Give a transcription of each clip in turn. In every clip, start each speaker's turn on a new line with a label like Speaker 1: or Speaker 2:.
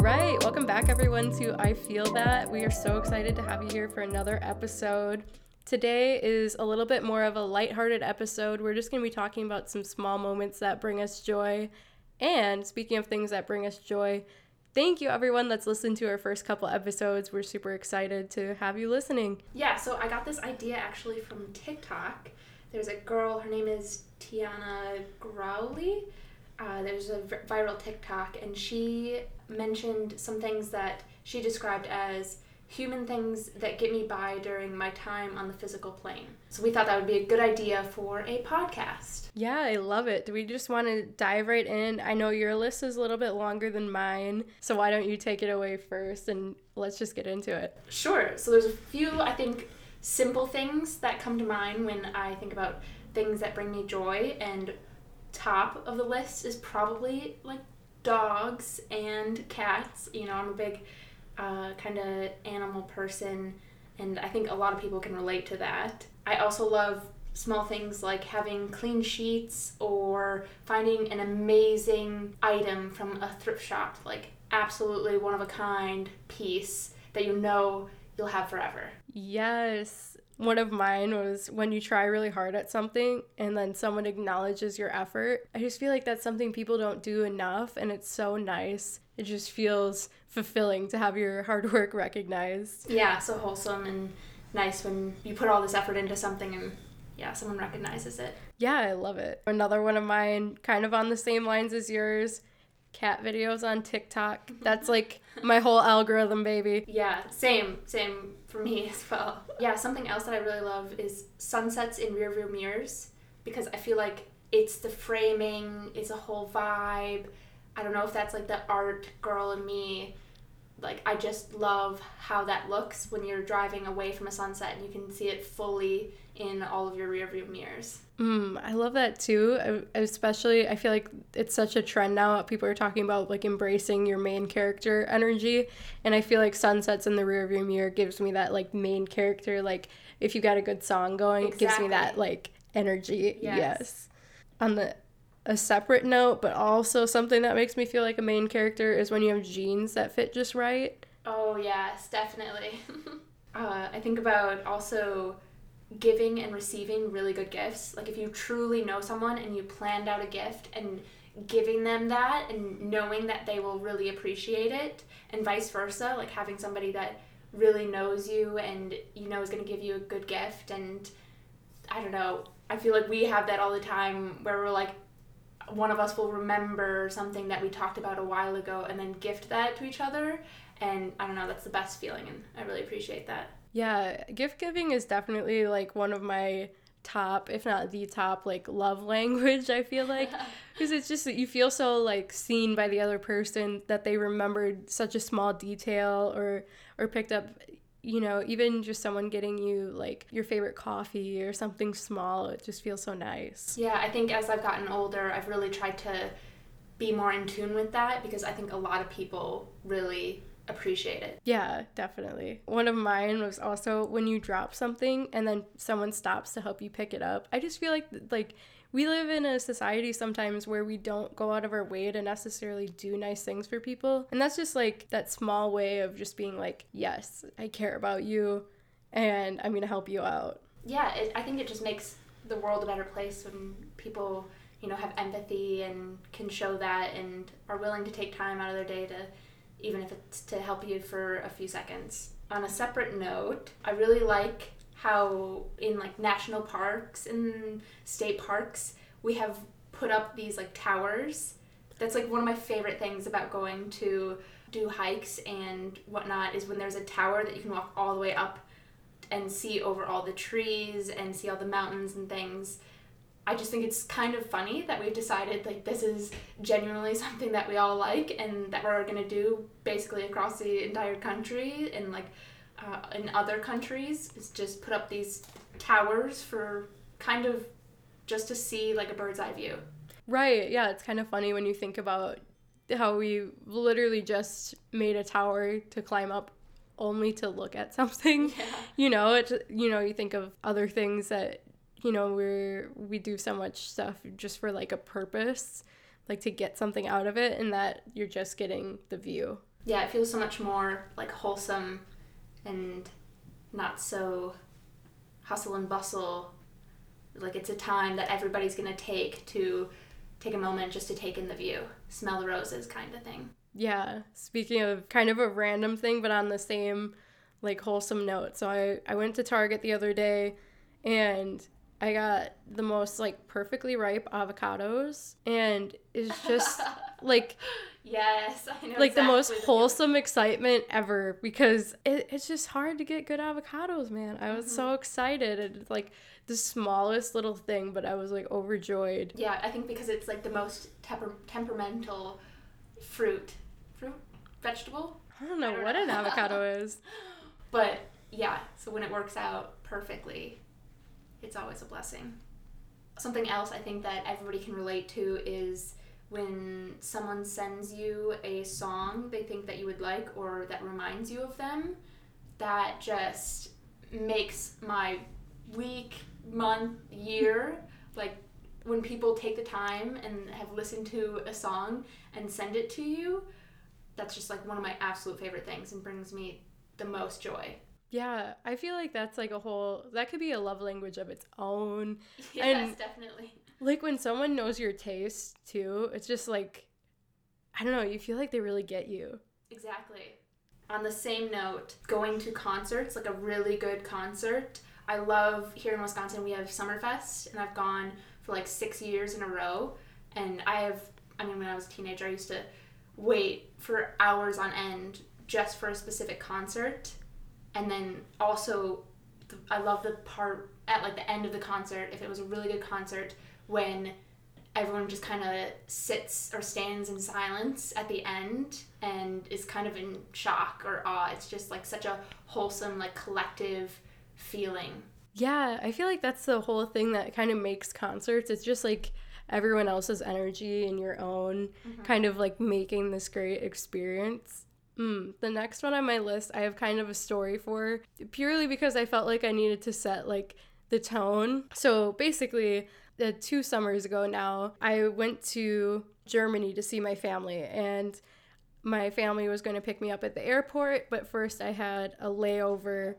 Speaker 1: right, welcome back everyone to I Feel That. We are so excited to have you here for another episode. Today is a little bit more of a lighthearted episode. We're just going to be talking about some small moments that bring us joy. And speaking of things that bring us joy, thank you everyone that's listened to our first couple episodes. We're super excited to have you listening.
Speaker 2: Yeah, so I got this idea actually from TikTok. There's a girl, her name is Tiana Growley. Uh, there's a viral TikTok, and she mentioned some things that she described as human things that get me by during my time on the physical plane. So we thought that would be a good idea for a podcast.
Speaker 1: Yeah, I love it. Do we just want to dive right in? I know your list is a little bit longer than mine, so why don't you take it away first and let's just get into it.
Speaker 2: Sure. So there's a few, I think, simple things that come to mind when I think about things that bring me joy, and top of the list is probably like dogs and cats. You know, I'm a big uh, kind of animal person, and I think a lot of people can relate to that. I also love small things like having clean sheets or finding an amazing item from a thrift shop, like absolutely one of a kind piece that you know you'll have forever.
Speaker 1: Yes. One of mine was when you try really hard at something and then someone acknowledges your effort. I just feel like that's something people don't do enough and it's so nice. It just feels fulfilling to have your hard work recognized.
Speaker 2: Yeah, so wholesome and nice when you put all this effort into something and yeah, someone recognizes it.
Speaker 1: Yeah, I love it. Another one of mine, kind of on the same lines as yours, cat videos on TikTok. That's like my whole algorithm, baby.
Speaker 2: Yeah, same, same for me as well. Yeah, something else that I really love is sunsets in rearview mirrors because I feel like it's the framing, it's a whole vibe. I don't know if that's like the art girl in me. Like I just love how that looks when you're driving away from a sunset and you can see it fully in all of your rearview mirrors.
Speaker 1: Mm, I love that too. I, especially, I feel like it's such a trend now. People are talking about like embracing your main character energy, and I feel like sunsets in the rearview mirror gives me that like main character. Like if you got a good song going, exactly. it gives me that like energy. Yes. yes. On the a separate note, but also something that makes me feel like a main character is when you have jeans that fit just right.
Speaker 2: Oh yes, definitely. uh, I think about also giving and receiving really good gifts. Like if you truly know someone and you planned out a gift and giving them that and knowing that they will really appreciate it and vice versa, like having somebody that really knows you and you know is going to give you a good gift and I don't know. I feel like we have that all the time where we're like one of us will remember something that we talked about a while ago and then gift that to each other and I don't know, that's the best feeling and I really appreciate that.
Speaker 1: Yeah, gift giving is definitely like one of my top, if not the top, like love language, I feel like. Because it's just that you feel so like seen by the other person that they remembered such a small detail or or picked up you know, even just someone getting you like your favorite coffee or something small, it just feels so nice.
Speaker 2: Yeah, I think as I've gotten older, I've really tried to be more in tune with that because I think a lot of people really appreciate it.
Speaker 1: Yeah, definitely. One of mine was also when you drop something and then someone stops to help you pick it up. I just feel like like we live in a society sometimes where we don't go out of our way to necessarily do nice things for people. And that's just like that small way of just being like, "Yes, I care about you and I'm going to help you out."
Speaker 2: Yeah, it, I think it just makes the world a better place when people, you know, have empathy and can show that and are willing to take time out of their day to even if it's to help you for a few seconds. On a separate note, I really like how in like national parks and state parks we have put up these like towers. That's like one of my favorite things about going to do hikes and whatnot is when there's a tower that you can walk all the way up and see over all the trees and see all the mountains and things. I just think it's kind of funny that we've decided like this is genuinely something that we all like and that we're gonna do basically across the entire country and like uh, in other countries is just put up these towers for kind of just to see like a bird's eye view.
Speaker 1: Right. Yeah, it's kind of funny when you think about how we literally just made a tower to climb up only to look at something. Yeah. You know, it you know, you think of other things that you know we're we do so much stuff just for like a purpose like to get something out of it and that you're just getting the view
Speaker 2: Yeah, it feels so much more like wholesome and not so hustle and bustle. Like it's a time that everybody's gonna take to take a moment just to take in the view, smell the roses kind of thing.
Speaker 1: Yeah. Speaking of kind of a random thing, but on the same like wholesome note. So I, I went to Target the other day and I got the most like perfectly ripe avocados and it's just like
Speaker 2: yes, I know
Speaker 1: like
Speaker 2: exactly
Speaker 1: the most wholesome excitement ever because it, it's just hard to get good avocados, man. I was
Speaker 2: Mm-hmm.
Speaker 1: so excited and it's like the smallest little thing, but I was like overjoyed.
Speaker 2: Yeah, I think because it's like the most temper- temperamental fruit, fruit, vegetable.
Speaker 1: I don't know
Speaker 2: I don't
Speaker 1: what
Speaker 2: know.
Speaker 1: an avocado is.
Speaker 2: But yeah, so when it works out perfectly, it's always a blessing. Something else I think that everybody can relate to is when someone sends you a song they think that you would like or that reminds you of them. That just makes my week, month, year like when people take the time and have listened to a song and send it to you. That's just like one of my absolute favorite things and brings me the most joy.
Speaker 1: Yeah, I feel like that's like a whole that could be a love language of its own.
Speaker 2: Yes,
Speaker 1: And-
Speaker 2: definitely.
Speaker 1: Like when someone knows your taste too, it's just like I don't know, you feel like they really get you.
Speaker 2: Exactly. On the same note, going to concerts, like a really good concert. I love here in Wisconsin, we have Summerfest, and I've gone for like six years in a row. And I have, I mean, when I was a teenager, I used to wait for hours on end just for a specific concert. And then also, I love the part at like the end of the concert, if it was a really good concert, when everyone just kind of sits or stands in silence at the end and is kind of in shock or awe. It's just like such a wholesome, like collective feeling.
Speaker 1: Yeah, I feel like that's the whole thing that kind of makes concerts. It's just like everyone else's energy and your own mm-hmm. kind of like making this great experience. Mm, the next one on my list, I have kind of a story for purely because I felt like I needed to set like the tone. So basically, uh, two summers ago now, I went to Germany to see my family, and my family was going to pick me up at the airport. But first, I had a layover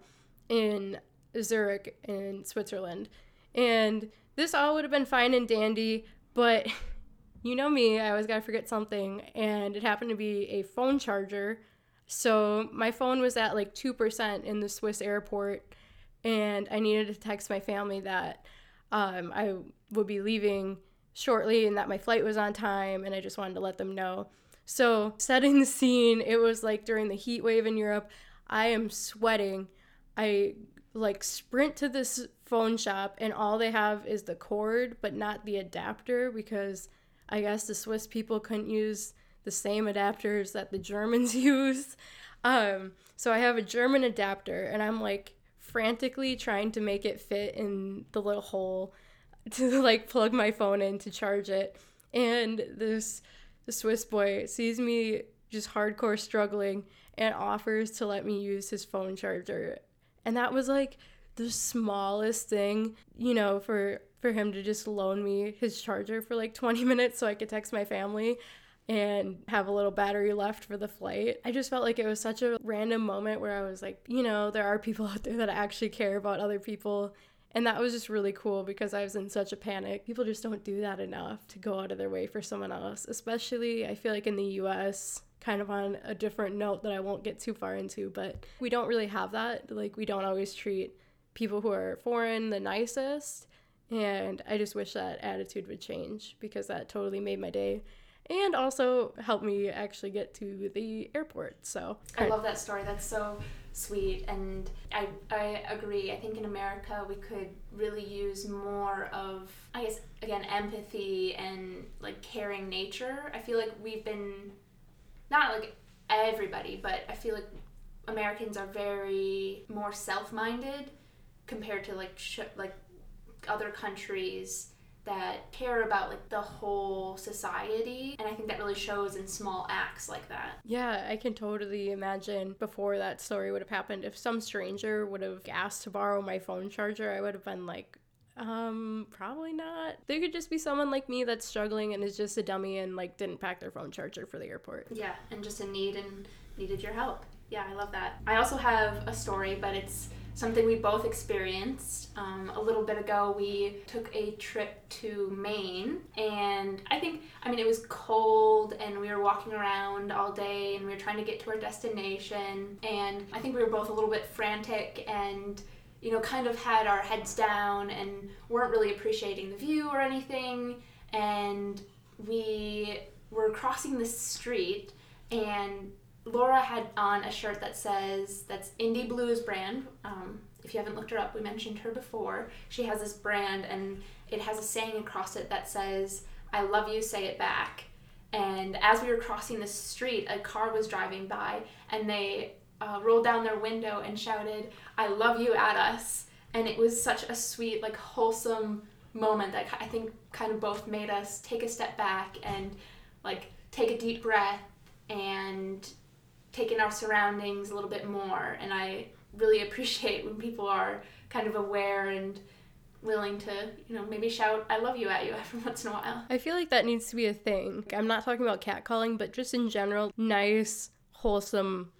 Speaker 1: in Zurich in Switzerland. And this all would have been fine and dandy, but you know me, I always gotta forget something, and it happened to be a phone charger. So my phone was at like 2% in the Swiss airport, and I needed to text my family that um, I would be leaving shortly and that my flight was on time, and I just wanted to let them know. So, setting the scene, it was like during the heat wave in Europe. I am sweating. I like sprint to this phone shop, and all they have is the cord, but not the adapter because I guess the Swiss people couldn't use the same adapters that the Germans use. Um, so I have a German adapter, and I'm like frantically trying to make it fit in the little hole to like plug my phone in to charge it. And this the Swiss boy sees me just hardcore struggling and offers to let me use his phone charger. And that was like the smallest thing, you know, for for him to just loan me his charger for like 20 minutes so I could text my family and have a little battery left for the flight. I just felt like it was such a random moment where I was like, you know, there are people out there that actually care about other people. And that was just really cool because I was in such a panic. People just don't do that enough to go out of their way for someone else, especially I feel like in the US, kind of on a different note that I won't get too far into, but we don't really have that. Like, we don't always treat people who are foreign the nicest. And I just wish that attitude would change because that totally made my day and also helped me actually get to the airport. So
Speaker 2: I love that story. That's so sweet, and I I agree. I think in America we could really use more of I guess again empathy and like caring nature. I feel like we've been not like everybody, but I feel like Americans are very more self-minded compared to like sh- like other countries that care about like the whole society and i think that really shows in small acts like that
Speaker 1: Yeah, I can totally imagine before that story would have happened. If some stranger would have asked to borrow my phone charger, I would have been like, Um, probably not. There could just be someone like me that's struggling and is just a dummy and like didn't pack their phone charger for the airport.
Speaker 2: Yeah, and just in need and needed your help. Yeah, I love that. I also have a story, but it's something we both experienced. Um, a little bit ago, we took a trip to Maine, and I think, I mean, it was cold, and we were walking around all day, and we were trying to get to our destination, and I think we were both a little bit frantic and you know, kind of had our heads down and weren't really appreciating the view or anything. And we were crossing the street, and Laura had on a shirt that says that's Indie Blues brand. Um, if you haven't looked her up, we mentioned her before. She has this brand, and it has a saying across it that says, "I love you, say it back." And as we were crossing the street, a car was driving by, and they uh, rolled down their window and shouted, "I love you" at us. And it was such a sweet, like wholesome moment that I think kind of both made us take a step back and like take a deep breath and take in our surroundings a little bit more. And I really appreciate when people are kind of aware and willing to, you know, maybe shout I love you at you every once in a while.
Speaker 1: I feel like that needs to be a thing. I'm not talking about catcalling, but just in general, nice, wholesome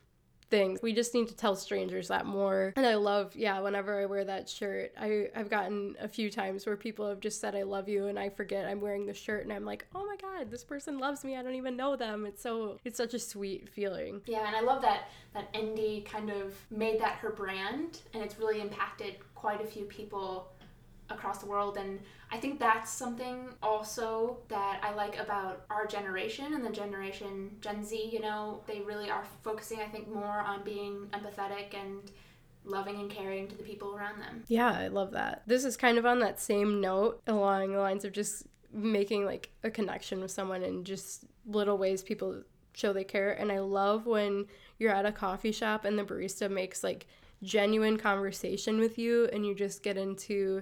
Speaker 1: things. We just need to tell strangers that more. And I love, yeah, whenever I wear that shirt, I, I've gotten a few times where people have just said, I love you, and I forget I'm wearing the shirt, and I'm like, oh my God, this person loves me. I don't even know them. It's so, it's such a sweet feeling.
Speaker 2: Yeah, and I love that, that Indie kind of made that her brand, and it's really impacted quite a few people across the world and i think that's something also that i like about our generation and the generation gen z you know they really are focusing i think more on being empathetic and loving and caring to the people around them.
Speaker 1: Yeah i love that. This is kind of on that same note along the lines of just making like a connection with someone and just little ways people show they care. And i love when you're at a coffee shop and the barista makes like genuine conversation with you and you just get into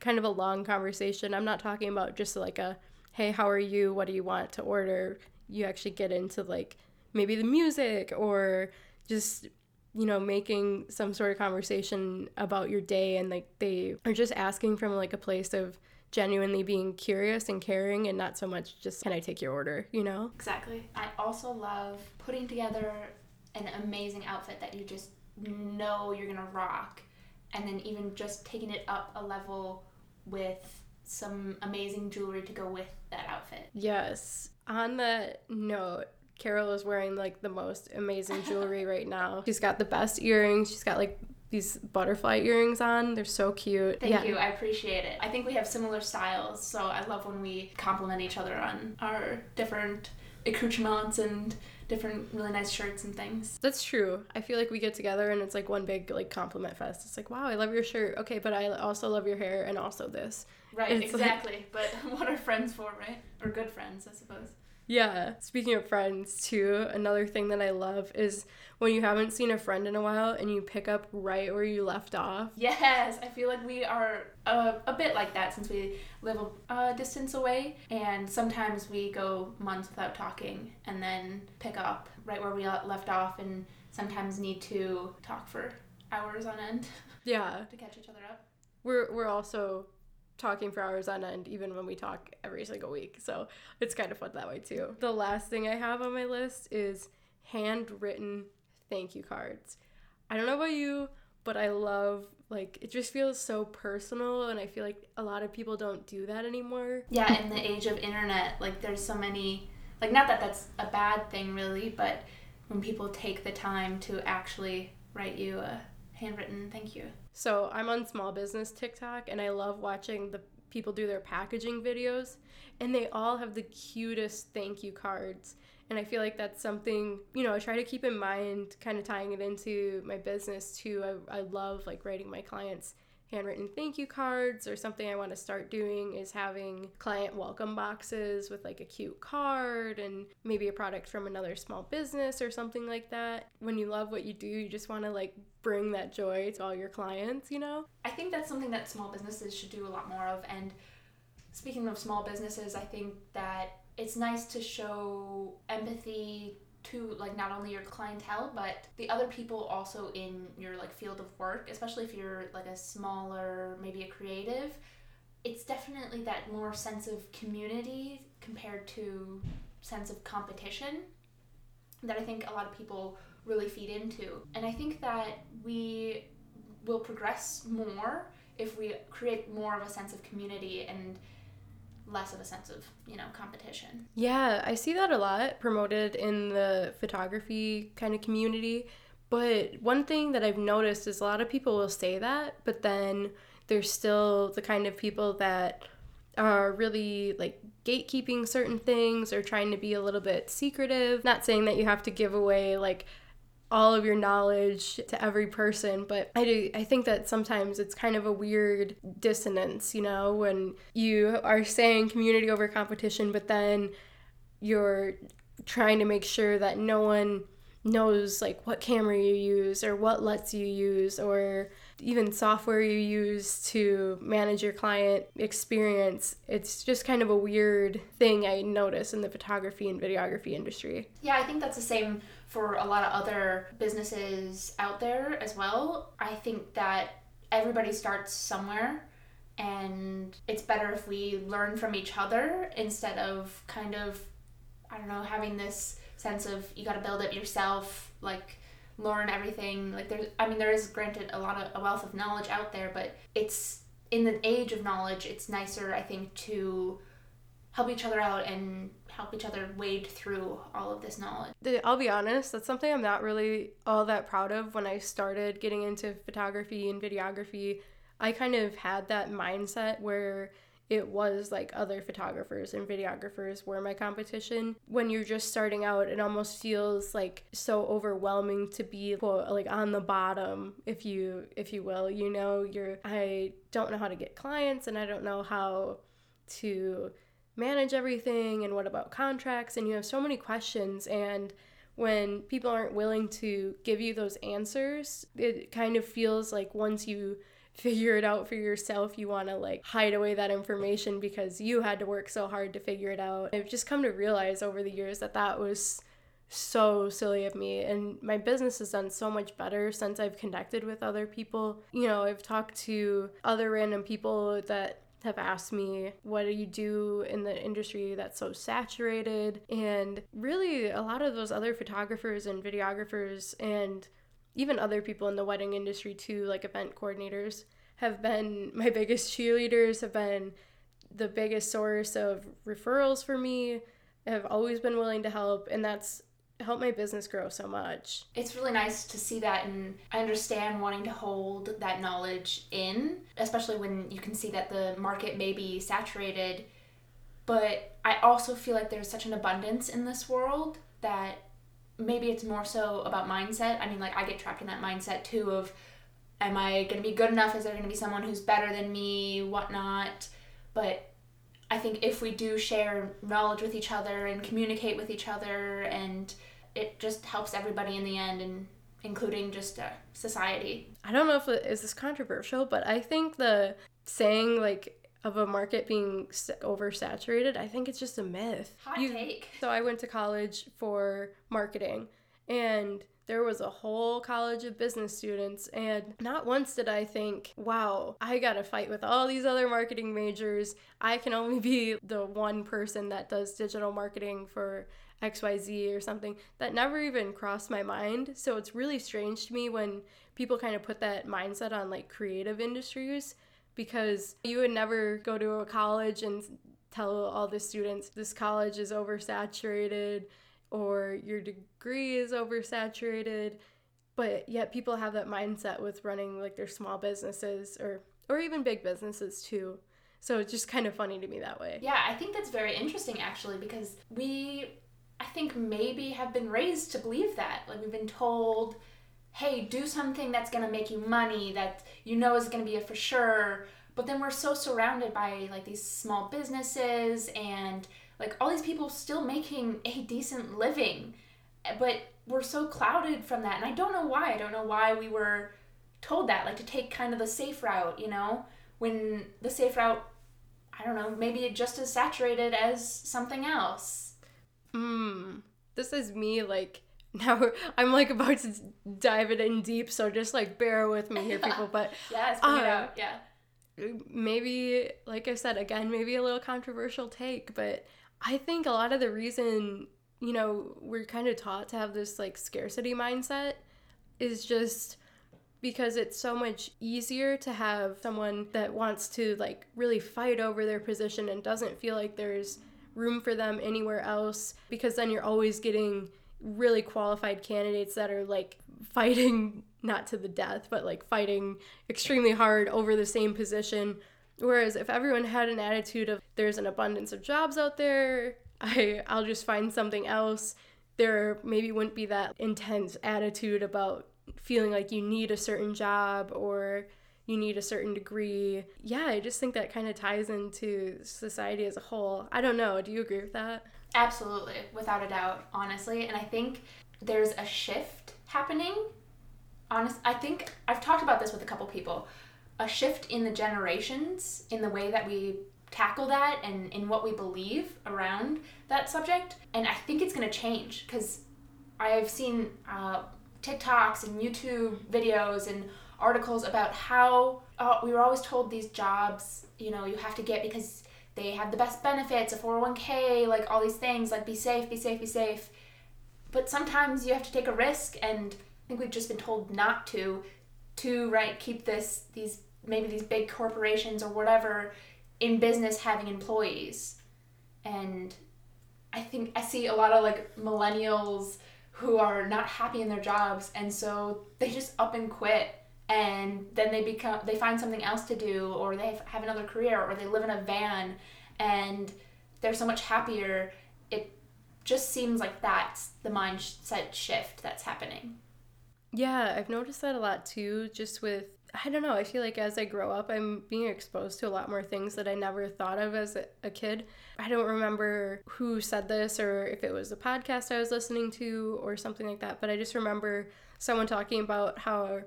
Speaker 1: kind of a long conversation. I'm not talking about just like a, hey, how are you? What do you want to order? You actually get into like maybe the music or just you know making some sort of conversation about your day and like they are just asking from like a place of genuinely being curious and caring and not so much just can I take your order, you know?
Speaker 2: Exactly. I also love putting together an amazing outfit that you just know you're going to rock and then even just taking it up a level with some amazing jewelry to go with that outfit.
Speaker 1: Yes. On that note, Carol is wearing like the most amazing jewelry right now. She's got the best earrings. She's got like these butterfly earrings on. They're so cute.
Speaker 2: Thank yeah. you. I appreciate it. I think we have similar styles, so I love when we compliment each other on our different accoutrements and different really nice shirts and things.
Speaker 1: That's true. I feel like we get together and it's like one big like compliment fest. It's like, wow, I love your shirt. Okay, but I also love your hair and also this.
Speaker 2: Right, exactly. Like... but what are friends for, right? Or good friends, I suppose.
Speaker 1: Yeah. Speaking of friends, too, another thing that I love is when you haven't seen a friend in a while and you pick up right where you left off.
Speaker 2: Yes, I feel like we are a, a bit like that since we live a, a distance away. And sometimes we go months without talking and then pick up right where we left off and sometimes need to talk for hours on end.
Speaker 1: Yeah.
Speaker 2: to catch each other up.
Speaker 1: We're, we're also talking for hours on end, even when we talk every single week. So it's kind of fun that way too. The last thing I have on my list is handwritten thank you cards. I don't know about you, but I love like it just feels so personal and I feel like a lot of people don't do that anymore.
Speaker 2: Yeah, in the age of internet, like there's so many like not that that's a bad thing really, but when people take the time to actually write you a handwritten thank you.
Speaker 1: So I'm on small business TikTok and I love watching the people do their packaging videos and they all have the cutest thank you cards. And I feel like that's something, you know, I try to keep in mind, kind of tying it into my business too. I, I love like writing my clients handwritten thank you cards or something I want to start doing is having client welcome boxes with like a cute card and maybe a product from another small business or something like that. When you love what you do, you just want to like bring that joy to all your clients, you know?
Speaker 2: I think that's something that small businesses should do a lot more of and speaking of small businesses, I think that it's nice to show empathy to like not only your clientele but the other people also in your like field of work especially if you're like a smaller maybe a creative it's definitely that more sense of community compared to sense of competition that I think a lot of people really feed into. And I think that we will progress more if we create more of a sense of community and less of a sense of, you know, competition.
Speaker 1: Yeah, I see that a lot promoted in the photography kind of community. But one thing that I've noticed is a lot of people will say that, but then there's still the kind of people that are really like gatekeeping certain things or trying to be a little bit secretive. Not saying that you have to give away like all of your knowledge to every person but i do i think that sometimes it's kind of a weird dissonance you know when you are saying community over competition but then you're trying to make sure that no one knows like what camera you use or what lets you use or even software you use to manage your client experience. It's just kind of a weird thing I notice in the photography and videography industry.
Speaker 2: Yeah, I think that's the same for a lot of other businesses out there as well. I think that everybody starts somewhere and it's better if we learn from each other instead of kind of I don't know having this sense of you got to build it yourself like learn everything like there's i mean there is granted a lot of a wealth of knowledge out there but it's in the age of knowledge it's nicer i think to help each other out and help each other wade through all of this knowledge.
Speaker 1: I'll be honest that's something i'm not really all that proud of. When i started getting into photography and videography i kind of had that mindset where it was like other photographers and videographers were my competition. When you're just starting out, it almost feels like so overwhelming to be like on the bottom, if you if you will. You know, you're I don't know how to get clients and I don't know how to manage everything and what about contracts and you have so many questions and when people aren't willing to give you those answers, it kind of feels like once you figure it out for yourself, you want to like hide away that information because you had to work so hard to figure it out. I've just come to realize over the years that that was so silly of me and my business has done so much better since I've connected with other people. You know, I've talked to other random people that have asked me, what do you do in the industry that's so saturated? And really, a lot of those other photographers and videographers and even other people in the wedding industry too, like event coordinators, have been my biggest cheerleaders, have been the biggest source of referrals for me, have always been willing to help, and that's helped my business grow so much.
Speaker 2: It's really nice to see that, and I understand wanting to hold that knowledge in, especially when you can see that the market may be saturated. But I also feel like there's such an abundance in this world that maybe it's more so about mindset. I mean, like I get trapped in that mindset too of, am I going to be good enough? Is there going to be someone who's better than me? Whatnot. But I think if we do share knowledge with each other and communicate with each other, and it just helps everybody in the end, and including just uh, society.
Speaker 1: I don't know if it is this controversial, but I think the saying like of a market being oversaturated, I think it's just a myth.
Speaker 2: Hot you, take.
Speaker 1: So I went to college for marketing and there was a whole college of business students and not once did I think, wow, I got to fight with all these other marketing majors. I can only be the one person that does digital marketing for XYZ or something. That never even crossed my mind. So it's really strange to me when people kind of put that mindset on like creative industries because you would never go to a college and tell all the students this college is oversaturated or your degree is oversaturated. But yet people have that mindset with running like their small businesses or or even big businesses too. So it's just kind of funny to me that way.
Speaker 2: Yeah i think that's very interesting actually because we i think maybe have been raised to believe that. Like we've been told hey, do something that's to make you money that you know is to be a for sure. But then we're so surrounded by like these small businesses and like all these people still making a decent living. But we're so clouded from that. And I don't know why. I don't know why we were told that, like to take kind of the safe route, you know, when the safe route, I don't know, maybe just as saturated as something else.
Speaker 1: Hmm. This is me like now I'm like about to dive it in deep, so just like bear with me here, people. But
Speaker 2: yes, um, yeah, yeah.
Speaker 1: maybe, like I said, again, maybe a little controversial take, but I think a lot of the reason, you know, we're kind of taught to have this like scarcity mindset is just because it's so much easier to have someone that wants to like really fight over their position and doesn't feel like there's room for them anywhere else because then you're always getting really qualified candidates that are like fighting not to the death but like fighting extremely hard over the same position whereas if everyone had an attitude of there's an abundance of jobs out there I I'll just find something else there maybe wouldn't be that intense attitude about feeling like you need a certain job or you need a certain degree. Yeah, I just think that kind of ties into society as a whole. I don't know. Do you agree with that?
Speaker 2: Absolutely, without a doubt, honestly. And I think there's a shift happening. Honest, I think I've talked about this with a couple people. A shift in the generations in the way that we tackle that and in what we believe around that subject. And I think it's going to change because I've seen uh, TikToks and YouTube videos and articles about how uh, we were always told these jobs, you know, you have to get because they have the best benefits, a 401k, like all these things, like be safe, be safe, be safe. But sometimes you have to take a risk, and I think we've just been told not to, to right keep this these maybe these big corporations or whatever in business having employees, and I think I see a lot of like millennials who are not happy in their jobs and so they just up and quit and then they become they find something else to do or they have another career or they live in a van and they're so much happier. It just seems like that's the mindset shift that's happening.
Speaker 1: Yeah i've noticed that a lot too just with i don't know i feel like as i grow up i'm being exposed to a lot more things that i never thought of as a, kid. I don't remember who said this or if it was a podcast i was listening to or something like that but i just remember someone talking about how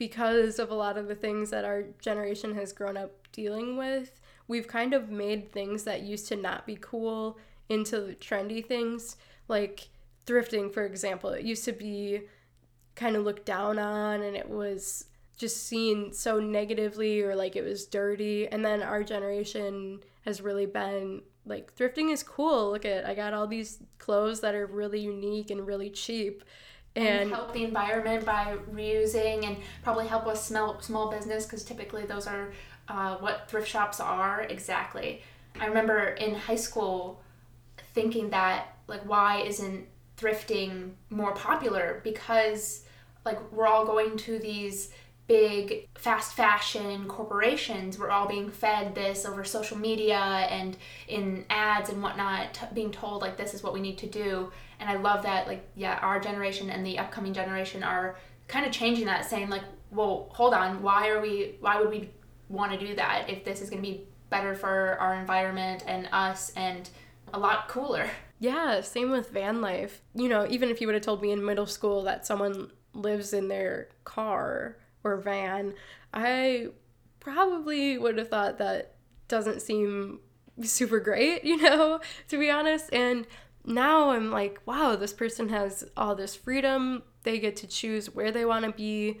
Speaker 1: because of a lot of the things that our generation has grown up dealing with, we've kind of made things that used to not be cool into trendy things. Like thrifting, for example, it used to be kind of looked down on and it was just seen so negatively or like it was dirty. And then our generation has really been like thrifting is cool. Look at I got all these clothes that are really unique and really cheap
Speaker 2: and, and help the environment by reusing and probably help with small small business because typically those are uh, what thrift shops are exactly. I remember in high school thinking that like why isn't thrifting more popular because like we're all going to these big fast fashion corporations we're all being fed this over social media and in ads and whatnot t- being told like this is what we need to do. And i love that like yeah our generation and the upcoming generation are kind of changing that saying like well hold on why are we why would we want to do that if this is going to be better for our environment and us and a lot cooler?
Speaker 1: Yeah same with van life. You know even if you would have told me in middle school that someone lives in their car or van i probably would have thought that doesn't seem super great you know to be honest and now I'm like, wow, this person has all this freedom. They get to choose where they want to be.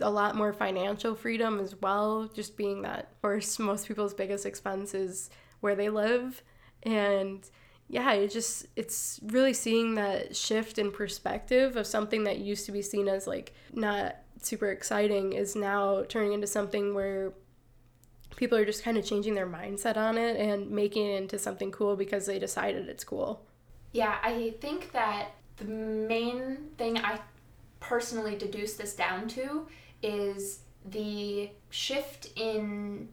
Speaker 1: A lot more financial freedom as well, just being that, of course, most people's biggest expense is where they live. And yeah, it just, it's really seeing that shift in perspective of something that used to be seen as like not super exciting is now turning into something where people are just kind of changing their mindset on it and making it into something cool because they decided it's cool.
Speaker 2: Yeah, I think that the main thing I personally deduce this down to is the shift in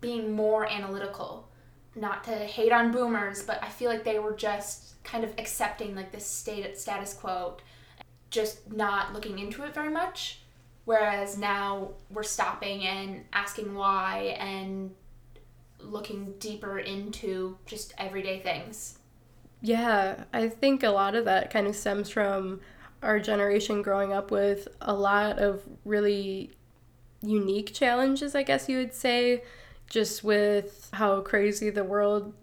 Speaker 2: being more analytical. Not to hate on boomers, but I feel like they were just kind of accepting like this state status quo, just not looking into it very much. Whereas now we're stopping and asking why and looking deeper into just everyday things.
Speaker 1: Yeah, I think a lot of that kind of stems from our generation growing up with a lot of really unique challenges, I guess you would say, just with how crazy the world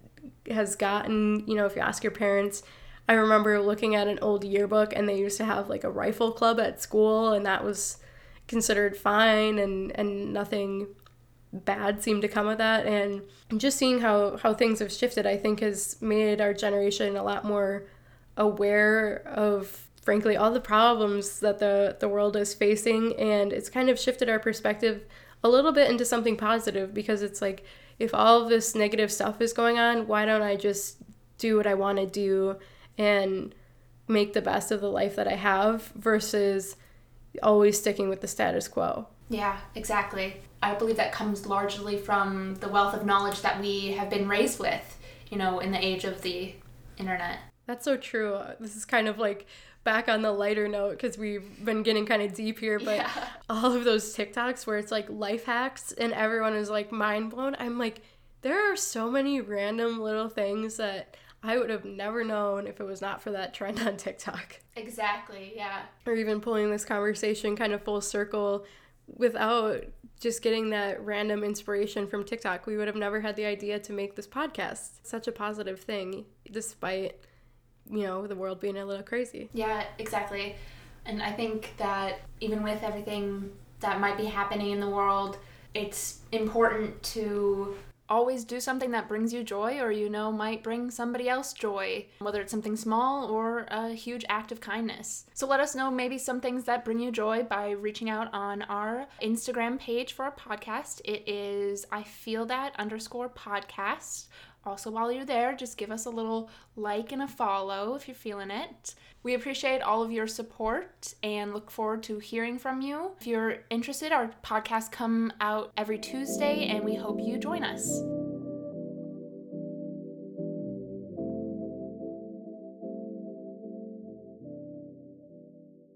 Speaker 1: has gotten. You know, if you ask your parents, I remember looking at an old yearbook and they used to have like a rifle club at school, and that was considered fine and and nothing bad seemed to come of that. And just seeing how how things have shifted i think has made our generation a lot more aware of frankly all the problems that the the world is facing. And it's kind of shifted our perspective a little bit into something positive because it's like if all of this negative stuff is going on why don't i just do what i want to do and make the best of the life that i have versus always sticking with the status quo
Speaker 2: yeah, exactly. I believe that comes largely from the wealth of knowledge that we have been raised with, you know, in the age of the internet.
Speaker 1: That's so true. This is kind of like back on the lighter note because we've been getting kind of deep here, but yeah. all of those TikToks where it's like life hacks and everyone is like mind blown. I'm like, there are so many random little things that I would have never known if it was not for that trend on TikTok.
Speaker 2: Exactly, yeah.
Speaker 1: Or even pulling this conversation kind of full circle without just getting that random inspiration from TikTok, we would have never had the idea to make this podcast. Such a positive thing, despite, you know, the world being a little crazy.
Speaker 2: Yeah, exactly. And I think that even with everything that might be happening in the world, it's important to always do something that brings you joy or you know might bring somebody else joy, whether it's something small or a huge act of kindness. So let us know maybe some things that bring you joy by reaching out on our Instagram page for our podcast. It is I feel that underscore podcast. Also, while you're there, just give us a little like and a follow if you're feeling it. We appreciate all of your support and look forward to hearing from you. If you're interested, our podcasts come out every Tuesday and we hope you join us.